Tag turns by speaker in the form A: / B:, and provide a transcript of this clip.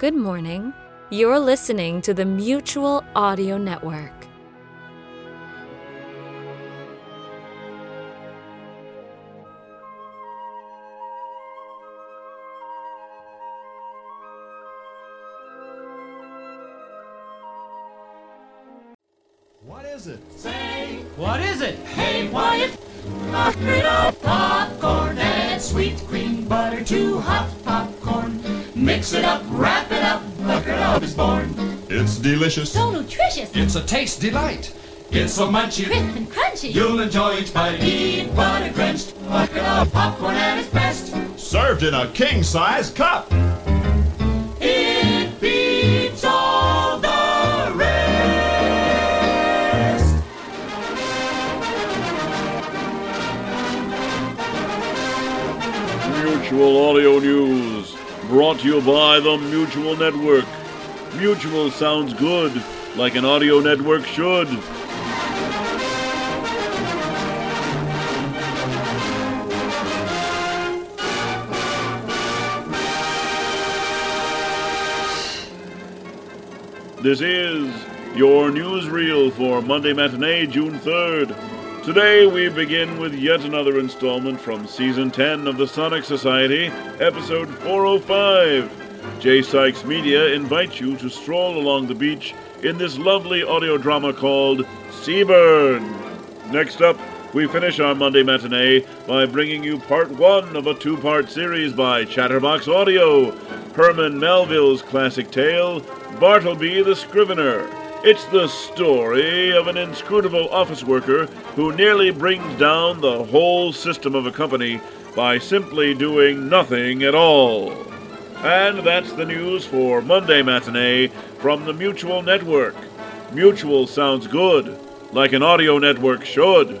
A: Good morning. You're listening to the Mutual Audio Network.
B: What is it?
C: Say,
D: What is it?
C: hey Wyatt, knock it up popcorn and sweet cream butter to hot popcorn. Mix it up, wrap it up, bucket is born.
B: It's delicious.
E: So nutritious,
D: It's a taste delight.
C: It's so munchy,
E: crisp and crunchy.
C: you'll enjoy each bite. Eat butter drenched, bucket up popcorn at its best.
B: Served in a king size cup.
C: It beats all the rest.
F: Mutual Audio News, brought to you by the Mutual Network. Mutual sounds good, like an audio network should. This is your newsreel for Monday matinee, June 3rd. Today we begin with yet another installment from season 10 of the Sonic Society, episode 405. J. Sykes Media invites you to stroll along the beach in this lovely audio drama called Seaburn. Next up, we finish our Monday matinee by bringing you part one of a two part series by Chatterbox Audio Herman Melville's classic tale, Bartleby the Scrivener. It's the story of an inscrutable office worker who nearly brings down the whole system of a company by simply doing nothing at all. And that's the news for Monday Matinee from the Mutual Network. Mutual sounds good, like an audio network should.